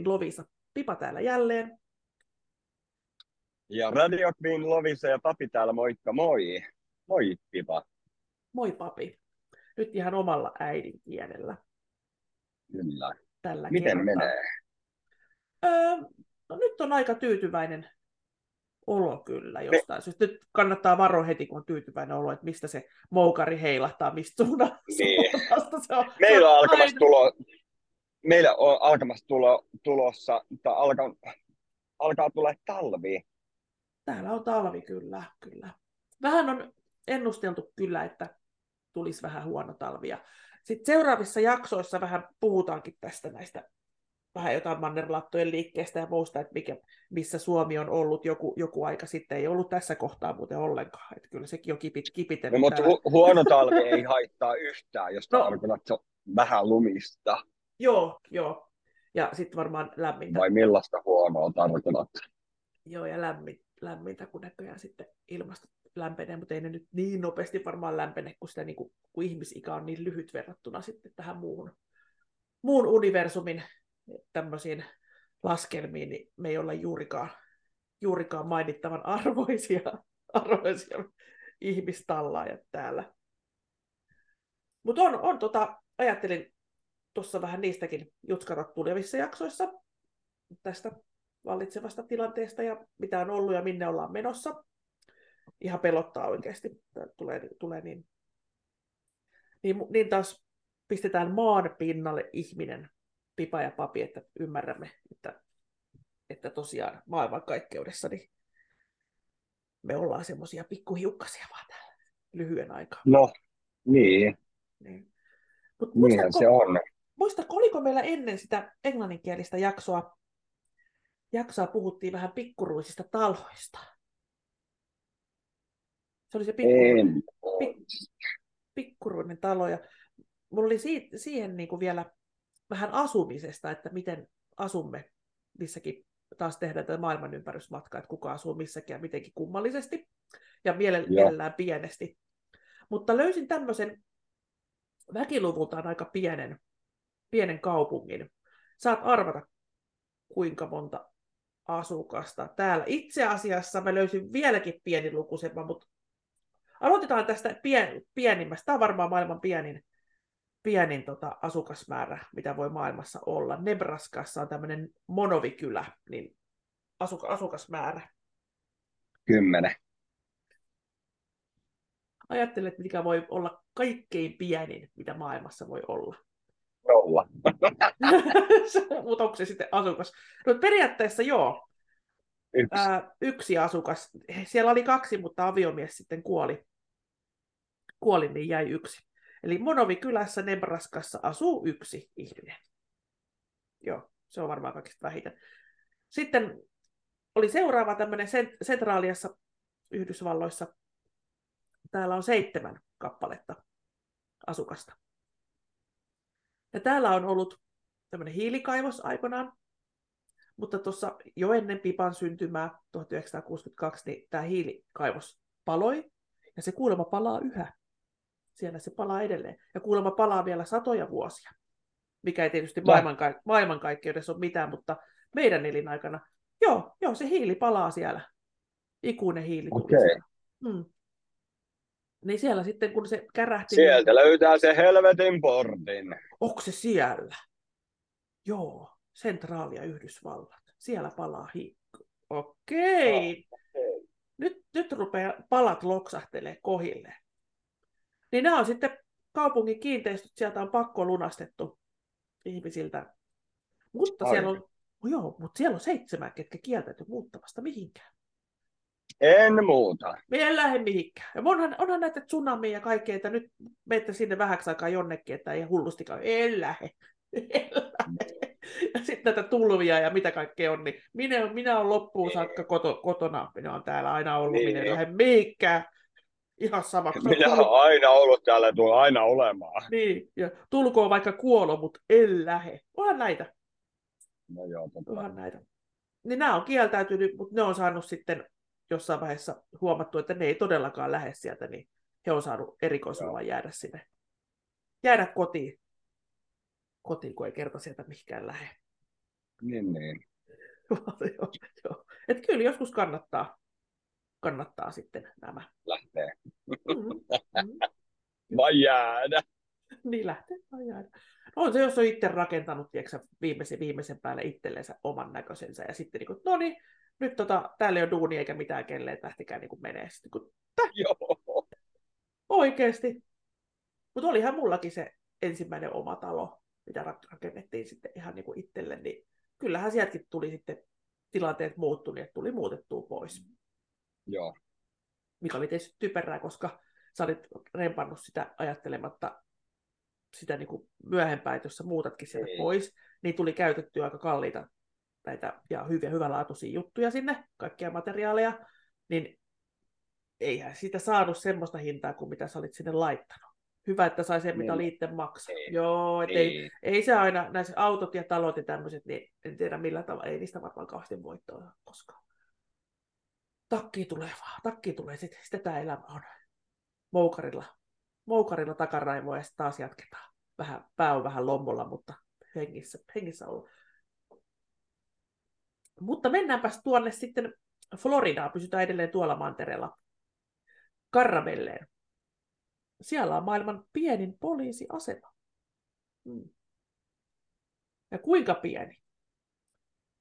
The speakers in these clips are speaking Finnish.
Queen Lovisa. Pipa täällä jälleen. Ja Radio Queen Lovisa ja Papi täällä, moikka moi. Moi Pipa. Moi papi. Nyt ihan omalla äidinkielellä. Kyllä. Tällä Miten kertaa. menee? Öö, no nyt on aika tyytyväinen olo kyllä jostain syystä. Nyt kannattaa varoa heti, kun on tyytyväinen olo, että mistä se moukari heilahtaa, mistä suunnan, Niin. suunnasta se on. Meillä on se alkamassa aina- tulo, meillä on alkamassa tulo, tulossa, tai alkaa, alkaa tulla talvi. Täällä on talvi kyllä, kyllä. Vähän on ennusteltu kyllä, että tulisi vähän huono talvi. Ja sitten seuraavissa jaksoissa vähän puhutaankin tästä näistä vähän jotain mannerlattojen liikkeestä ja muusta, että mikä, missä Suomi on ollut joku, joku aika sitten. Ei ollut tässä kohtaa muuten ollenkaan. Että kyllä sekin on kipit, kipitellyt No, mutta hu- huono talvi ei haittaa yhtään, jos No. on vähän lumista. Joo, joo. Ja sitten varmaan lämmintä. Vai millaista huonoa tarkoitat? Joo, ja lämmin, lämmintä, kun näköjään sitten ilmasto lämpenee, mutta ei ne nyt niin nopeasti varmaan lämpene, kun, sitä, niin kuin, kun ihmisikä on niin lyhyt verrattuna sitten tähän muuhun, muun universumin tämmöisiin laskelmiin, niin me ei olla juurikaan, juurikaan mainittavan arvoisia, arvoisia ihmistallaajat täällä. Mutta on, on tota, ajattelin tuossa vähän niistäkin jutkata tulevissa jaksoissa tästä vallitsevasta tilanteesta ja mitä on ollut ja minne ollaan menossa. Ihan pelottaa oikeasti. Tää Tulee, tulee niin, niin, niin taas pistetään maan pinnalle ihminen, pipa ja papi, että ymmärrämme, että, että tosiaan maailmankaikkeudessa niin me ollaan semmoisia pikkuhiukkasia vaan täällä lyhyen aikaa. No, niin, Niin. Mut niinhän se on. Muistatko, oliko meillä ennen sitä englanninkielistä jaksoa, jaksoa puhuttiin vähän pikkuruisista talhoista? Se oli se pikkuruinen, En, pik, pikkuruinen talo ja mulla oli siitä, siihen niin kuin vielä vähän asumisesta, että miten asumme missäkin, taas tehdään tätä maailmanympärysmatkaa, että kuka asuu missäkin ja mitenkin kummallisesti ja miele- mielellään pienesti. Mutta löysin tämmöisen väkiluvultaan aika pienen, pienen kaupungin. Saat arvata, kuinka monta asukasta täällä. Itse asiassa mä löysin vieläkin pienilukuisemman, mutta aloitetaan tästä pien, pienimmästä. Tämä on varmaan maailman pienin, pienin tota, asukasmäärä, mitä voi maailmassa olla. Nebraskassa on tämmöinen monovikylä, niin asuka, asukasmäärä. kymmenen. Ajattelet, mikä voi olla kaikkein pienin, mitä maailmassa voi olla. Nolla. Mutta onko se sitten asukas? No periaatteessa joo, Yksi. ää, yksi asukas. Siellä oli kaksi, mutta aviomies sitten kuoli. Kuoli, niin jäi yksi. Eli Monovi-kylässä Nebraskassa asuu yksi ihminen. Joo, se on varmaan kaikista vähiten. Sitten oli seuraava tämmöinen sent- sentraaliassa Yhdysvalloissa. Täällä on seitsemän kappaletta asukasta. Ja täällä on ollut tämmöinen hiilikaivos aikanaan, mutta tuossa jo ennen Pipan syntymää 1962, niin tämä hiilikaivos paloi, ja se kuulemma palaa yhä. Siellä se palaa edelleen. Ja kuulemma palaa vielä satoja vuosia, mikä ei tietysti maailmanka- maailmankaikkeudessa ole mitään, mutta meidän elinaikana, joo, joo, se hiili palaa siellä. Ikuinen hiili tuli Okei. siellä. Hmm. Niin siellä sitten, kun se kärähti... Sieltä löytää se helvetin portin. Onko se siellä? Joo, sentraalia Yhdysvallat. Siellä palaa hiikko. Okei. Nyt, nyt rupeaa palat loksahtelee kohille. Niin nämä on sitten kaupungin kiinteistöt, sieltä on pakko lunastettu ihmisiltä. Mutta siellä on, joo, mutta siellä on seitsemän, ketkä kieltäytyy muuttamasta mihinkään. En muuta. Me ei lähde mihinkään. Ja onhan, onhan näitä tsunamia ja kaikkea, että nyt menette sinne vähäksi aikaa jonnekin, että ei hullustikaan. En lähde. En lähde. Ja sitten näitä tulvia ja mitä kaikkea on, niin minä, minä olen loppuun saakka koto, kotona. Minä olen täällä aina ollut, Niin. minä en lähde mihinkään. Ihan sama. Minä tullut. olen aina ollut täällä ja tulen aina olemaan. Niin, ja tulkoon vaikka kuolo, mutta en lähde. Onhan näitä, No joo, tota. onhan näitä. Niin nämä on kieltäytynyt, mutta ne on saanut sitten jossain vaiheessa huomattu, että ne ei todellakaan lähde sieltä, niin he on saanut erikoisluvan jäädä sinne. Jäädä kotiin. Kotiin, kun ei kerta sieltä mihinkään lähde. Niin, niin. joo, joo. Et kyllä joskus kannattaa, kannattaa sitten nämä. Lähtee. Mm, mm. Vai jäädä. niin lähtee vai jäädä. No on se, jos on itse rakentanut tiedätkö, viimeisen, viimeisen päälle itsellensä oman näköisensä ja sitten niin kuin, no niin, nyt tota, täällä ei ole duuni eikä mitään kelle, että lähtikää niin kuin menee. Sitten, kun, Joo. Oikeesti. Mutta olihan mullakin se ensimmäinen oma talo, mitä rakennettiin sitten ihan niin kuin itselle, niin kyllähän sieltäkin tuli sitten tilanteet muuttui, niin että tuli muutettua pois. Joo. Mikä oli tietysti typerää, koska sä olit rempannut sitä ajattelematta sitä niin kuin myöhempään, että jos sä muutatkin sieltä Ei. pois, niin tuli käytettyä aika kalliita näitä ja hyviä, hyvälaatuisia juttuja sinne, kaikkia materiaaleja, niin eihän siitä saanut semmoista hintaa kuin mitä sä olit sinne laittanut. Hyvä, että sai sen, mitä Niin. oli itse maksaa. Niin. Joo, et ei, Niin. ei se aina, näissä autot ja talot ja tämmöiset, niin en tiedä millä tavalla, ei niistä varmaan kauheasti voittoa koskaan. Takki tulee vaan, takki tulee, sitten sitä tämä elämä on. Moukarilla, moukarilla takaraivoa ja sitten taas jatketaan. Vähän, pää on vähän lommolla, mutta hengissä, hengissä olla. Mutta mennäänpäs tuonne sitten Floridaan, pysytään edelleen tuolla mantereella. Karramelleen. Siellä on maailman pienin poliisiasema. Hmm. Ja kuinka pieni?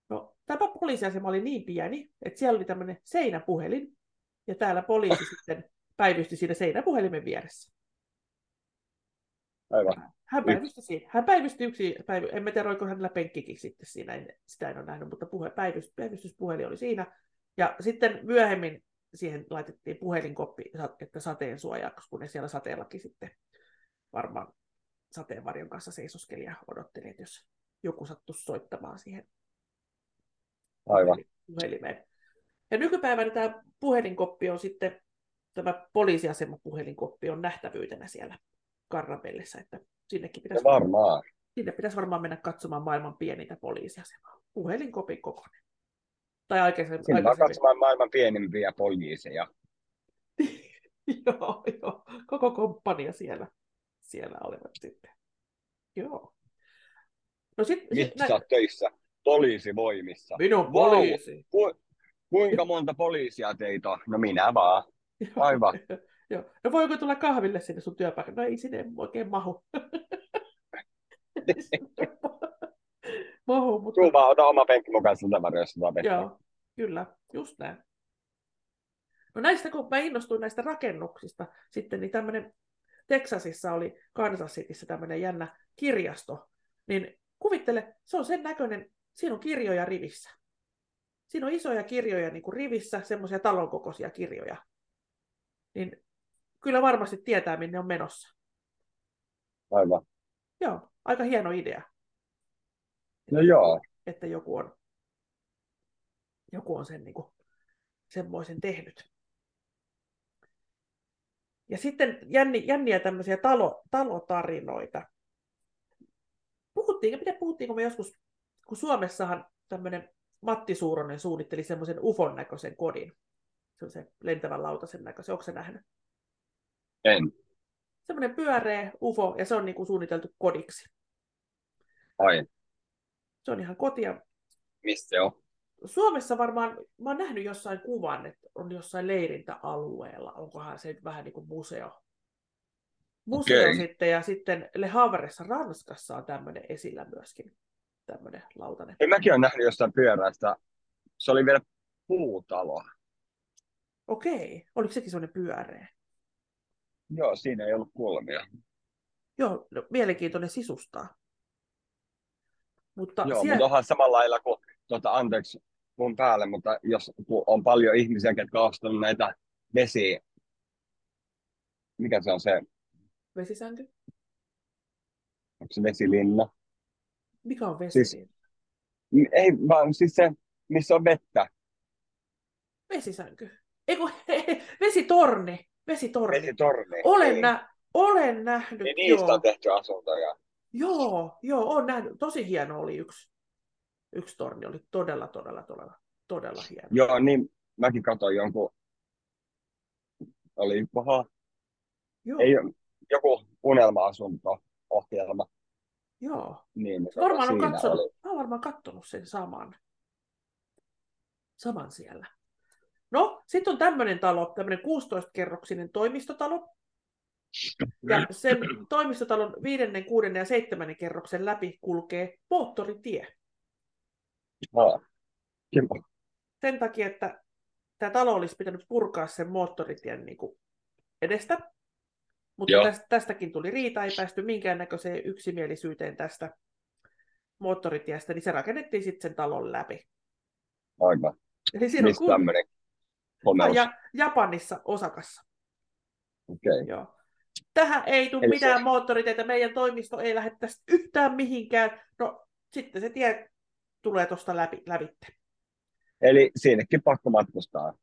No, tämä poliisiasema oli niin pieni, että siellä oli tämmöinen seinäpuhelin, ja täällä poliisi sitten päivysti siinä seinäpuhelimen vieressä. Aivan. Hän päivysti siinä. Hän päivysti yksi, päivy, en mä tiedä, oliko hänellä penkkikin sitten siinä, en, sitä en ole nähnyt, mutta puhe, päivys, päivystyspuhelin oli siinä. Ja sitten myöhemmin siihen laitettiin puhelinkoppi, että sateen suojaksi, kun ne siellä sateellakin sitten varmaan sateenvarjon kanssa seisoskeli ja odotteli, että jos joku sattuisi soittamaan siihen Aivan. puhelimeen. Ja nykypäivänä tämä puhelinkoppi on sitten, tämä poliisiasema puhelinkoppi on nähtävyytenä siellä Karrabellissa, että sinnekin Ja pitäisi, varmaan. sinne pitäisi varmaan mennä katsomaan maailman pienintä poliisiasemaa. Puhelinkopin kokoinen. Tai aikaisemmin. Sinne aikaisemmin. katsomaan maailman pienimpiä poliiseja. joo, joo, koko komppania siellä, siellä olevat sitten. Joo. No sit, sit Mistä sä oot töissä? Poliisivoimissa. Minun poliisi. Ku, kuinka monta poliisia teitä on? No minä vaan. Aivan. Joo. No voiko tulla kahville sinne sun työpaikalle? No ei sinne oikein mahu. mahu, mutta Tuu vaan, ota oma penkki mukaan siltä varjoa, jos joo, kyllä, just näin. No näistä, kun mä innostuin näistä rakennuksista sitten, niin tämmöinen Texasissa oli Kansas Cityssä tämmöinen jännä kirjasto, niin kuvittele, se on sen näköinen, siinä on kirjoja rivissä. Siinä on isoja kirjoja niin kuin rivissä, semmoisia talonkokoisia kirjoja. Niin kyllä varmasti tietää, minne on menossa. Aivan. Joo, aika hieno idea, No joo. että joku on, joku on sen niin kuin, semmoisen tehnyt. Ja sitten jänni, jänniä tämmöisiä talo, talotarinoita. Puhuttiinko, miten puhuttiinko me joskus, kun Suomessahan tämmöinen Matti Suuronen suunnitteli semmoisen ufon näköisen kodin. Se on se lentävän lautasen näköisen. Onko se nähnyt? En. Semmoinen pyöreä ufo, ja se on niin kuin suunniteltu kodiksi. Ai. Se on ihan kotia. Mistä se on? Suomessa varmaan, mä oon nähnyt jossain kuvan, että on jossain leirintäalueella. Onkohan se nyt vähän niin kuin museo. Museo Okei. sitten, ja sitten Le Havressa Ranskassa on tämmöinen esillä myöskin. Tämmöinen lautanen. Ei, mäkin olen nähnyt jossain pyörästä. Se oli vielä puutalo. Okei, oliko sekin semmoinen pyöreä? Joo, siinä ei ollut kulmia. Joo, no, mielenkiintoinen sisustaa. Mutta Joo, siellä... mutta onhan samalla lailla kuin, tuota, anteeksi mun päälle, mutta jos on paljon ihmisiä, jotka on ostanut näitä vesi, mikä se on se, vesisänky? onko se vesilinna? Mikä on vesi? Siis- Ei, vaan siis se, missä on vettä. Vesisänky. Eiku, vesitorni. Vesitorni. Vesitorni. Olen, Niin. nä- olen nähnyt, Niin niistä joo. on tehty asuntoja. Joo, joo, olen nähnyt. Tosi hieno oli yksi. Yksi torni oli todella, todella, todella, todella hieno. Joo, niin mäkin katsoin jonkun, oli paha, Joo. ei, joku unelma-asunto-ohjelma. Joo. Niin, varmaan on katsonut, oli. mä oon varmaan kattonut sen saman. Saman siellä. No, sitten on tämmöinen talo, tämmöinen 16-kerroksinen toimistotalo. Ja sen toimistotalon viidennen, kuudennen ja seitsemännen kerroksen läpi kulkee moottoritie. Kiva. Sen takia, että tämä talo olisi pitänyt purkaa sen moottoritien niin kuin edestä. Mutta Joo. tästä, tästäkin tuli riita, ei päästy minkäännäköiseen yksimielisyyteen tästä moottoritiestä, niin se rakennettiin sitten sen talon läpi. Aivan. Eli siinä on kun... tämmöinen komeus? ja Japanissa Osakassa. Okei. Joo. Tähän ei tule Eli mitään se- moottoriteitä, meidän toimisto ei lähde tästä yhtään mihinkään. No sitten se tie tulee tuosta läpi, lävitte. Eli sinnekin pakko matkustaa.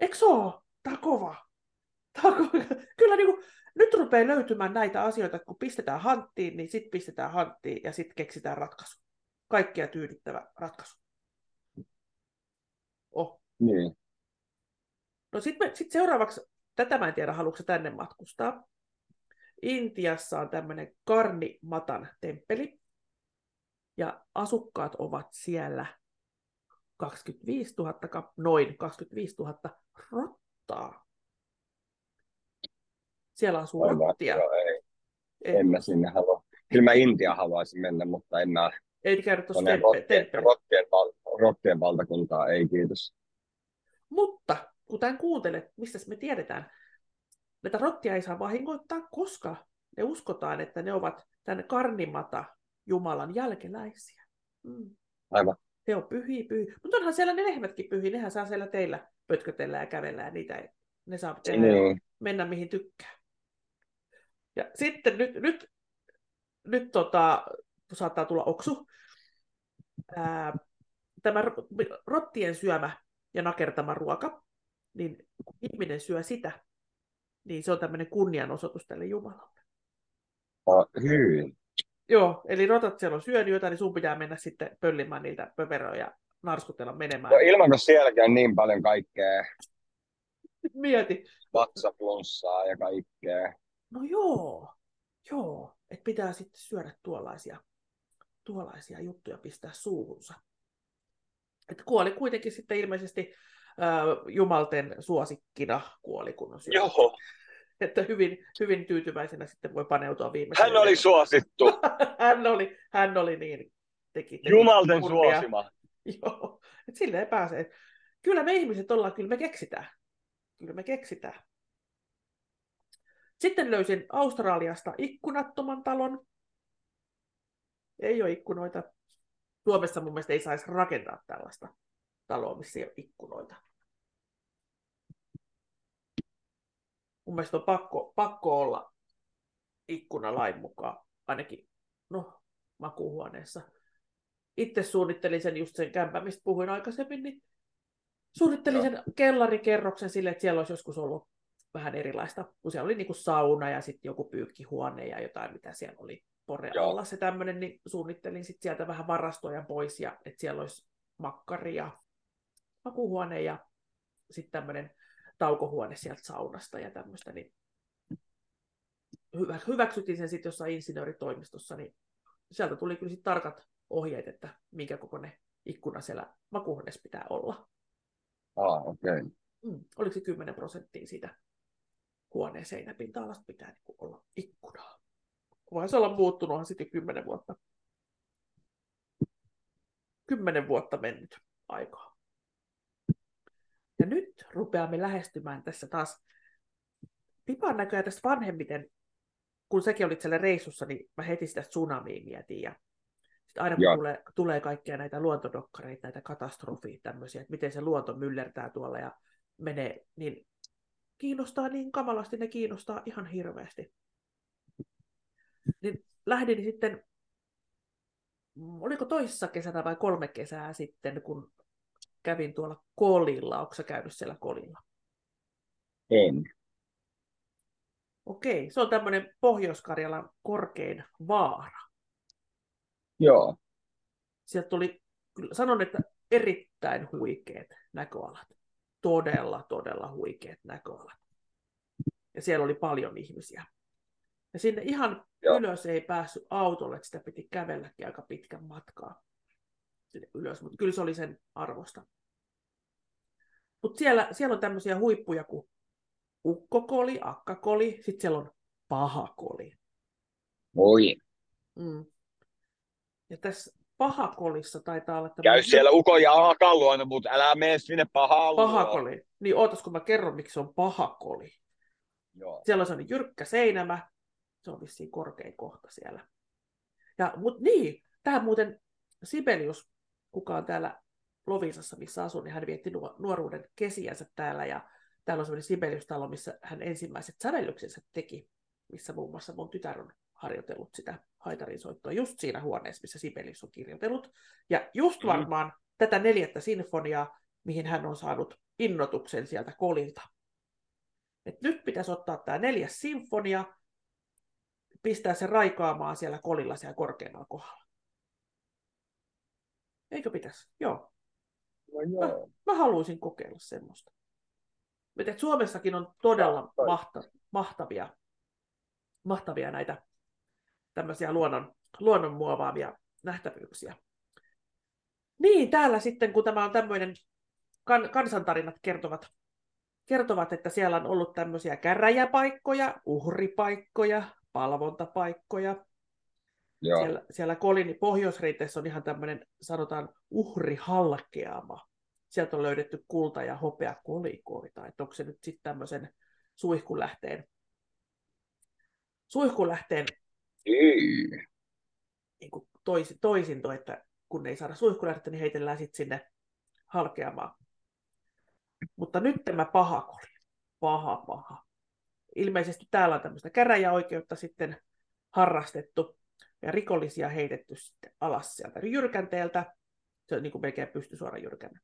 Eikö se oo? Tää on kova. Tää on kova. Kyllä niin kuin, nyt rupeaa löytymään näitä asioita, että kun pistetään hanttiin, niin sitten pistetään hanttiin ja sitten keksitään ratkaisu. Kaikkia tyydyttävä ratkaisu. Oh. Niin. No sitten sit seuraavaksi, tätä mä en tiedä, haluatko tänne matkustaa. Intiassa on tämmöinen Karnimatan temppeli. Ja asukkaat ovat siellä 25 000, kap- noin 25 000 rottaa. Siellä asuu Aivan. rottia. Joo, ei. Ei, En mä sinne halua. Kyllä mä Intia haluaisin mennä, mutta en mä ei käydä tuossa rottien, rottien, rottien valtakuntaa. Ei kiitos. Mutta kuten kuuntelet, mistä me tiedetään, näitä rottia ei saa vahingoittaa, koska ne uskotaan, että ne ovat tänne karnimata Jumalan jälkeläisiä. Mm. Aivan. He on pyhiä, pyhiä. Mutta onhan siellä ne lehmätkin pyhiä, nehän saa siellä teillä pötkötellä ja kävellä ja niitä ei, ne saa tehdä ja Niin. mennä mihin tykkää. Ja sitten nyt, nyt, nyt tota, saattaa tulla oksu. Ää, tämä ro- rottien syömä ja nakertama ruoka, niin kun ihminen syö sitä, niin se on tämmöinen kunnianosoitus tälle Jumalalle. Oh, hyi. Joo, eli rotat siellä on syönyt jotain, niin sun pitää mennä sitten pöllimään niiltä pöperöä ja narskutella menemään. No ilman, kun sielläkin on niin paljon kaikkea Mieti. vatsaflunssaa ja kaikkea. No joo, joo, että pitää sitten syödä tuollaisia, tuollaisia juttuja pistää suuhunsa. Että kuoli kuitenkin sitten ilmeisesti Jumalten suosikkina kuoli, kun. Joo, Että hyvin, hyvin tyytyväisenä sitten voi paneutua viimeiseen. hän oli suosittu. hän oli, hän oli niin, teki, teki Jumalten kunnia. suosima. Joo, että silleen pääsee. Kyllä me ihmiset ollaan, kyllä me keksitään. Kyllä me keksitään. Sitten löysin Australiasta ikkunattoman talon. Ei ole ikkunoita. Suomessa mun mielestä ei saisi rakentaa tällaista taloa, missä ei ole ikkunoita. Mun mielestä on pakko, pakko olla ikkuna lain mukaan, ainakin no, makuuhuoneessa. Itse suunnittelin sen just sen kämpän, mistä puhuin aikaisemmin, niin suunnittelin Joo. sen kellarikerroksen sille, että siellä olisi joskus ollut vähän erilaista, kun siellä oli niinku sauna ja sitten joku pyykkihuone ja jotain, mitä siellä oli pore Joo. alla se tämmöinen, niin suunnittelin sitten sieltä vähän varastoja pois ja että siellä olisi makkari ja makuuhuone ja sitten tämmöinen taukohuone sieltä saunasta ja tämmöistä, niin hyvä, hyväksyttiin sen sitten jossain insinööritoimistossa, niin sieltä tuli kyllä sit tarkat ohjeet, että minkä kokoinen ikkuna siellä makuuhuoneessa pitää olla. Ah, okei. Okay. Mm, oliko se 10 prosenttia siitä huoneen seinäpinta-alasta pitää niin olla ikkunaa. Voisi olla muuttunuthan sitten 10 vuotta. 10 vuotta mennyt aikaa. Ja nyt rupeamme lähestymään tässä taas Pipan näköjään tästä vanhemmiten, kun säkin olit siellä reissussa, niin mä heti sitä tsunamia mietin. Ja sitten aina kun Joo. tulee, tulee kaikkia näitä luontodokkareita, näitä katastrofia, tämmöisiä, että miten se luonto myllertää tuolla ja menee, niin kiinnostaa niin kamalasti, ne kiinnostaa ihan hirveästi. Niin lähdin sitten, oliko toisessa kesänä vai kolme kesää sitten, kun kävin tuolla Kolilla. Onko sä käynyt siellä Kolilla? En. Okei, se on tämmöinen Pohjois-Karjalan korkein vaara. Joo. Sieltä tuli, kyllä sanon, että erittäin huikeat näköalat. Todella, todella huikeat näköalat. Ja siellä oli paljon ihmisiä. Ja sinne ihan Joo. ylös ei päässyt autolle, että sitä piti kävelläkin aika pitkän matkaa sinne ylös, mutta kyllä se oli sen arvosta. Mutta siellä, siellä on tämmöisiä huippuja kuin ukkokoli, akkakoli, sitten siellä on pahakoli. Oi. Mm. Ja tässä pahakolissa taitaa olla Käy tämmöinen siellä ukon ja akan luona, mutta älä mene sinne pahaan luo. pahakoli. Niin ootas, kun mä kerron, miksi se on pahakoli. Joo. Siellä on sellainen jyrkkä seinämä, se on vissiin korkein kohta siellä. Ja, mut niin, tähän muuten Sibelius, kuka on täällä Lovisassa, missä asun, niin hän vietti nuo- nuoruuden kesiänsä täällä, ja täällä on sellainen Sibelius-talo, missä hän ensimmäiset sävellyksensä teki, missä muun muassa mun tytär on harjoitellut sitä haitarinsoittoa just siinä huoneessa, missä Sibelius on kirjoitellut. Ja just Mhm. varmaan tätä neljättä sinfoniaa, mihin hän on saanut innotuksen sieltä kolilta. Et nyt pitäisi ottaa tämä neljäs sinfonia, pistää se raikaamaan siellä kolilla siellä korkeammalla kohdalla. Eikö pitäisi? Joo. No joo. Mä haluaisin kokeilla semmoista. Et Suomessakin on todella mahta, mahtavia, mahtavia näitä tämmöisiä luonnon, luonnon muovaavia nähtävyyksiä. Niin, täällä sitten, kun tämä on tämmöinen, kan, kansantarinat kertovat, kertovat, että siellä on ollut tämmöisiä käräjäpaikkoja, uhripaikkoja, palvontapaikkoja. Joo. Siellä, siellä Kolini pohjoisrinteessä on ihan tämmöinen, sanotaan, uhrihalkeama. Sieltä on löydetty kulta- ja hopeakolikoita. Että onko se nyt sitten tämmöisen suihkulähteen, suihkulähteen Ei. niin kuin toisi, toisinto, että kun ei saada suihkulähdettä, niin heitellään sitten sinne halkeamaan. Mutta nyt tämä pahakoli. Paha, paha. Ilmeisesti täällä on tämmöistä käräjäoikeutta sitten harrastettu ja rikollisia heitetty sitten alas sieltä jyrkänteeltä. Se on niin kuin melkein pystysuora jyrkänne.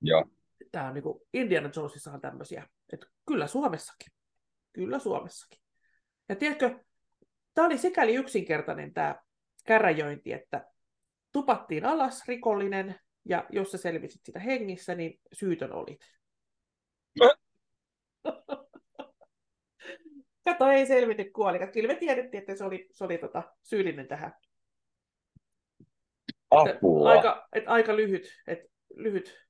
Joo. Tämä on niin kuin Indiana Jonesissahan tämmöisiä. Että kyllä Suomessakin. Kyllä Suomessakin. Ja tiedätkö, tämä oli sikäli yksinkertainen tämä käräjöinti, että tupattiin alas rikollinen, ja jos sä selvisit sitä hengissä, niin syytön olit. Kato, ei selvity kuolikat. Kyllä me tiedettiin, että se oli, se oli tota, syyllinen tähän. Että Apua. Aika, et aika lyhyt, et, lyhyt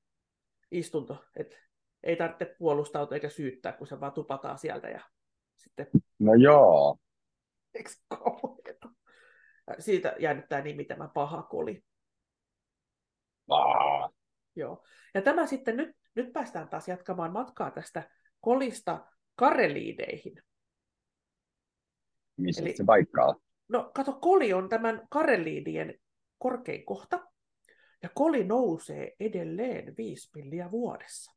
istunto, että ei tarvitse puolustautua eikä syyttää, kun se vaan tupataan sieltä ja sitten No joo. Eikö kauheeta? Siitä jäänyt tämä nimi, tämä paha koli. Aa. Joo. Ja tämä sitten, nyt, nyt päästään taas jatkamaan matkaa tästä kolista kareliideihin. Missä Eli- se paikka on? No kato, koli on tämän kareliidien korkein kohta, ja koli nousee edelleen 5 milliä vuodessa.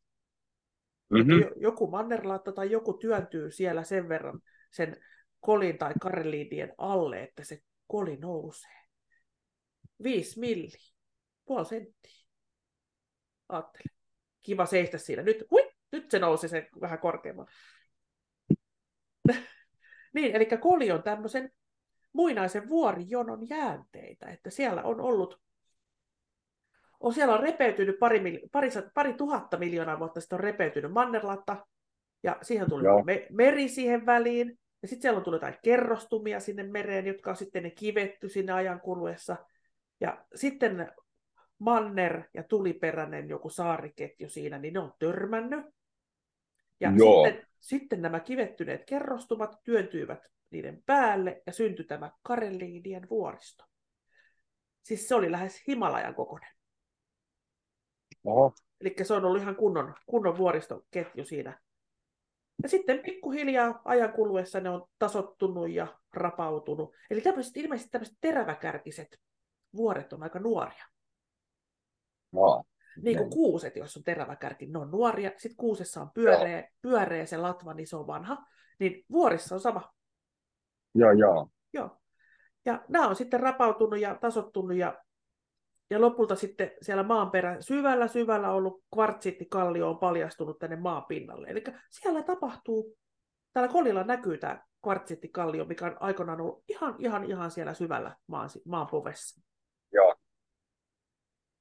Mhm. Jo- Joku mannerlaatta tai joku työntyy siellä sen verran sen kolin tai kareliidien alle, että se koli nousee. 5 milli, puoli senttiä. Aattele. Kiva seistä siinä. Nyt, hui, nyt se nousi se vähän korkeammalle. niin, eli koli on tämmöisen muinaisen vuorijonon jäänteitä, että siellä on ollut, on siellä on repeytynyt pari, pari, pari tuhatta miljoonaa vuotta sitten on repeytynyt mannerlatta, ja siihen tuli Joo. me, meri siihen väliin, ja sitten siellä on tullut jotain kerrostumia sinne mereen, jotka on sitten ne kivetty sinne ajan kuluessa, ja sitten manner ja tuliperäinen joku saariketju siinä, niin ne on törmännyt. Ja Joo. sitten, sitten nämä kivettyneet kerrostumat työntyivät niiden päälle ja syntyi tämä Kareliinien vuoristo. Siis se oli lähes Himalajan kokoinen. Oho. Eli se on ollut ihan kunnon, kunnon vuoristoketju siinä. Ja sitten pikkuhiljaa ajan kuluessa ne on tasottunut ja rapautunut. Eli tämmöiset, ilmeisesti tämmöiset teräväkärkiset vuoret on aika nuoria. Joo. Niin kuin kuuset, jos on terävä kärki, ne on nuoria. Sitten kuusessa on pyöreä, pyöreä se latva, niin se on vanha. Niin vuorissa on sama. Joo, joo. Joo. Ja nämä on sitten rapautunut ja tasottunut ja, ja lopulta sitten siellä maanperä syvällä syvällä ollut kvartsittikallio on paljastunut tänne maan pinnalle. Eli siellä tapahtuu, täällä kolilla näkyy tämä kvartsittikallio, mikä on aikoinaan ollut ihan, ihan, ihan siellä syvällä maan, maan povessa. Joo.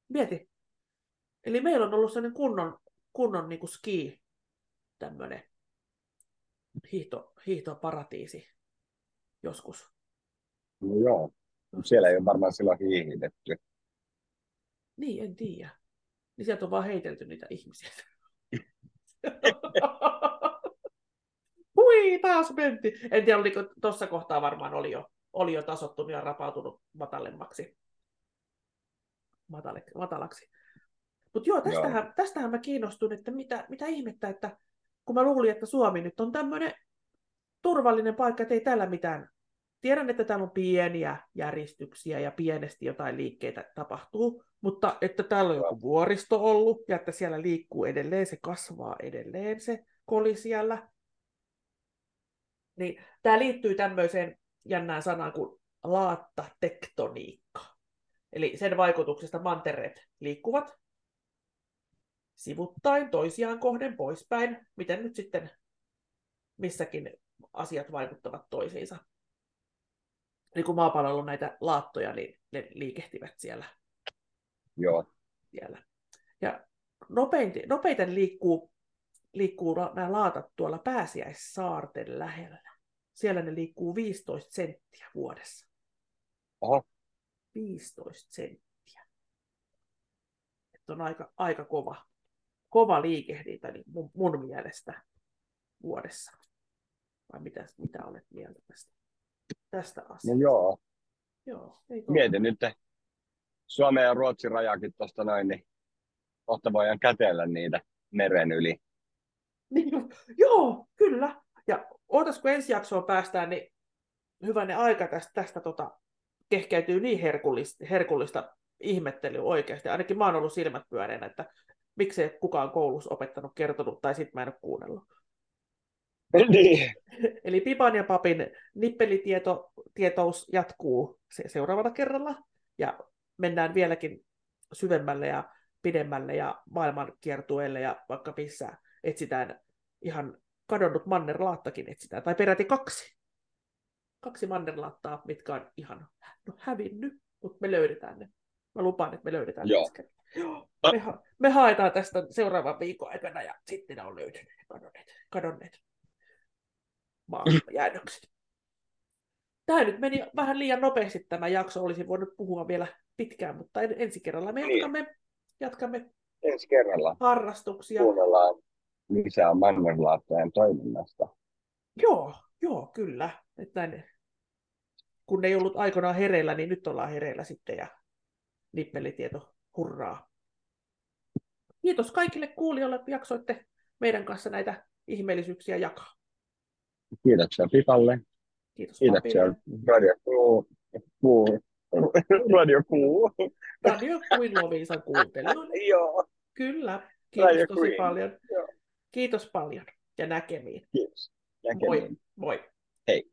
Mieti. Eli meillä on ollut sellainen kunnon, kunnon niin kuin ski, tämmöinen hiihto, hiihtoparatiisi joskus. No joo. Siellä ei ole varmaan silloin hiihitetty. Niin, en tiedä. Niin sieltä on vaan heitelty niitä ihmisiä. Hui, taas menti. En tiedä, oliko tuossa kohtaa varmaan oli jo, oli jo tasottunut ja rapautunut matalemmaksi. Matale, matalaksi. Mutta joo, tästähän, joo. tästähän mä kiinnostun, että mitä, mitä ihmettä, että kun mä luulin, että Suomi nyt on tämmöinen turvallinen paikka, että ei täällä mitään. Tiedän, että täällä on pieniä järjestyksiä ja pienesti jotain liikkeitä tapahtuu, mutta että täällä on joku vuoristo ollut ja että siellä liikkuu edelleen, se kasvaa edelleen se koli siellä. Niin tämä liittyy tämmöiseen jännään sanaan kuin laattatektoniikka. Eli sen vaikutuksesta mantereet liikkuvat sivuttain, toisiaan kohden, poispäin, miten nyt sitten missäkin asiat vaikuttavat toisiinsa. Eli kun maapallolla on näitä laattoja, niin ne liikehtivät siellä. Joo. siellä. Ja nopeiten, nopeiten liikkuu, liikkuu nämä laatat tuolla pääsiäissaarten lähellä. Siellä ne liikkuu 15 senttiä vuodessa. Oho. 15 senttiä. Että on aika, aika kova, kova liikehdintä niin mun, mun mielestä vuodessa. Vai mitä, mitä olet mieltä tästä, tästä asiasta? No joo. joo Mietin nyt Suomen ja Ruotsin rajakin tuosta noin, niin kohta voidaan kätellä niitä meren yli. Niin, joo, kyllä. Ja ootas, kun ensi jaksoon päästään, niin hyvänne aika tästä, tästä tota, kehkeytyy niin herkullista, herkullista ihmettelyä oikeasti. Ainakin mä oon ollut silmät pyöreänä, että miksei kukaan koulussa opettanut, kertonut, tai sitten mä en ole kuunnellut. Niin. Eli Pipan ja Papin nippelitietous jatkuu seuraavalla kerralla, ja mennään vieläkin syvemmälle ja pidemmälle ja maailmankiertueelle ja vaikka missä etsitään ihan kadonnut mannerlaattakin etsitään, tai peräti kaksi. Kaksi mannerlaattaa, mitkä on ihan no, hävinnyt, mutta me löydetään ne. Mä lupaan, että me löydetään Joo. ne. Joo. Me, ha- me haetaan tästä seuraavan viikon aikana ja sitten ne on löytynyt kadonneet, kadonneet jäännökset. Tämä nyt meni vähän liian nopeasti tämä jakso, olisi voinut puhua vielä pitkään, mutta ensi kerralla me jatkamme, niin. jatkamme ensi kerralla harrastuksia. Kuunnellaan lisää mannerlaattojen toiminnasta. Joo, joo, kyllä. Että näin, kun ei ollut aikoinaan hereillä, niin nyt ollaan hereillä sitten ja nippelitieto, hurraa. Kiitos kaikille kuulijoille, että jaksoitte meidän kanssa näitä ihmeellisyyksiä jakaa. Kiitoksia Pitalle. Kiitos Kiitoksia Radio Kuu. Kuu. Radio Kuu. Radio Queen Lovisa kuuntelijoille. Joo. Kyllä. Kiitos Radio tosi Queen. paljon. Joo. Kiitos paljon ja näkemiin. Kiitos. Näkemiin. Moi. Moi. Hei.